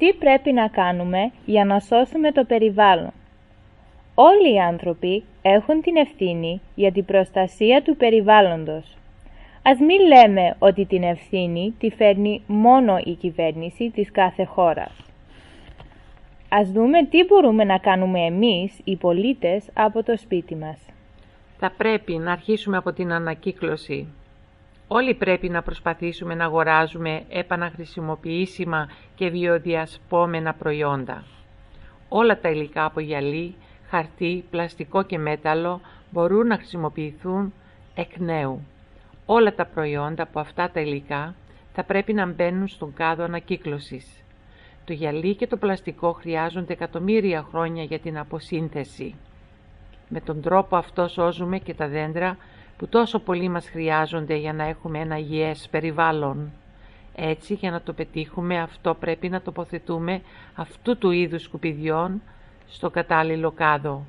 τι πρέπει να κάνουμε για να σώσουμε το περιβάλλον; Όλοι οι άνθρωποι έχουν την ευθύνη για την προστασία του περιβάλλοντος. Ας μην λέμε ότι την ευθύνη τη φέρνει μόνο η κυβέρνηση της κάθε χώρας. Ας δούμε τι μπορούμε να κάνουμε εμείς, οι πολίτες, από το σπίτι μας. Θα πρέπει να αρχίσουμε από την ανακύκλωση. Όλοι πρέπει να προσπαθήσουμε να αγοράζουμε επαναχρησιμοποιήσιμα και βιοδιασπόμενα προϊόντα. Όλα τα υλικά από γυαλί, χαρτί, πλαστικό και μέταλλο μπορούν να χρησιμοποιηθούν εκ νέου. Όλα τα προϊόντα από αυτά τα υλικά θα πρέπει να μπαίνουν στον κάδο ανακύκλωσης. Το γυαλί και το πλαστικό χρειάζονται εκατομμύρια χρόνια για την αποσύνθεση. Με τον τρόπο αυτό σώζουμε και τα δέντρα που τόσο πολύ μας χρειάζονται για να έχουμε ένα υγιές περιβάλλον. Έτσι, για να το πετύχουμε, αυτό πρέπει να τοποθετούμε αυτού του είδους σκουπιδιών στο κατάλληλο κάδο.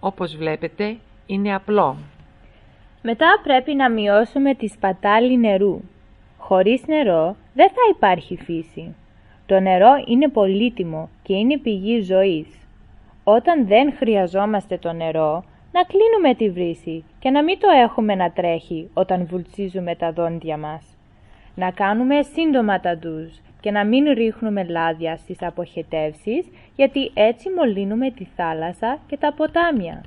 Όπως βλέπετε, είναι απλό. Μετά πρέπει να μειώσουμε τη σπατάλη νερού. Χωρίς νερό δεν θα υπάρχει φύση. Το νερό είναι πολύτιμο και είναι πηγή ζωής. Όταν δεν χρειαζόμαστε το νερό, να κλείνουμε τη βρύση και να μην το έχουμε να τρέχει όταν βουλτσίζουμε τα δόντια μας. Να κάνουμε σύντομα τα ντουζ και να μην ρίχνουμε λάδια στις αποχετεύσεις γιατί έτσι μολύνουμε τη θάλασσα και τα ποτάμια.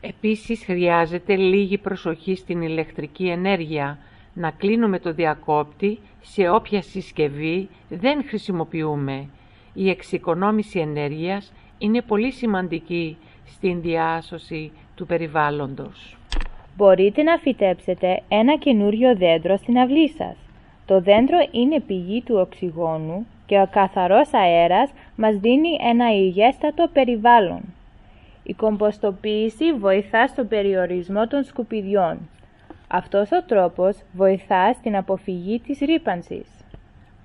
Επίσης χρειάζεται λίγη προσοχή στην ηλεκτρική ενέργεια, να κλείνουμε το διακόπτη σε όποια συσκευή δεν χρησιμοποιούμε. Η εξοικονόμηση ενέργειας είναι πολύ σημαντική στην διάσωση του περιβάλλοντος. Μπορείτε να φυτέψετε ένα καινούριο δέντρο στην αυλή σας. Το δέντρο είναι πηγή του οξυγόνου και ο καθαρός αέρας μας δίνει ένα υγιέστατο περιβάλλον. Η κομποστοποίηση βοηθά στον περιορισμό των σκουπιδιών. Αυτός ο τρόπος βοηθά στην αποφυγή της ρήπανσης.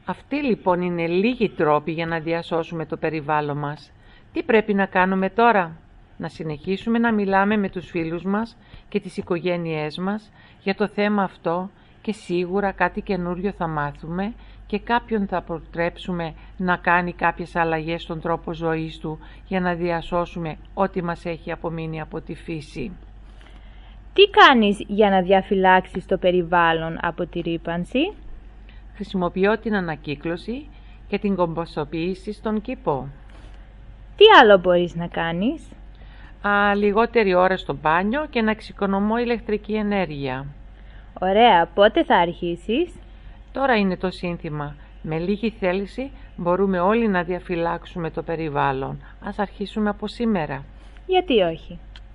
Αυτοί λοιπόν είναι λίγοι τρόποι για να διασώσουμε το περιβάλλον μας. Τι πρέπει να κάνουμε τώρα; Να συνεχίσουμε να μιλάμε με τους φίλους μας και τις οικογένειές μας για το θέμα αυτό και σίγουρα κάτι καινούριο θα μάθουμε και κάποιον θα προτρέψουμε να κάνει κάποιες αλλαγές στον τρόπο ζωής του για να διασώσουμε ό,τι μας έχει απομείνει από τη φύση. Τι κάνεις για να διαφυλάξεις το περιβάλλον από τη ρήπανση; Χρησιμοποιώ την ανακύκλωση και την κομποστοποίηση στον κήπο. Τι άλλο μπορείς να κάνεις; Α, λιγότερη ώρα στο μπάνιο και να εξοικονομώ ηλεκτρική ενέργεια. Ωραία, πότε θα αρχίσεις; Τώρα είναι το σύνθημα. Με λίγη θέληση μπορούμε όλοι να διαφυλάξουμε το περιβάλλον. Ας αρχίσουμε από σήμερα. Γιατί όχι;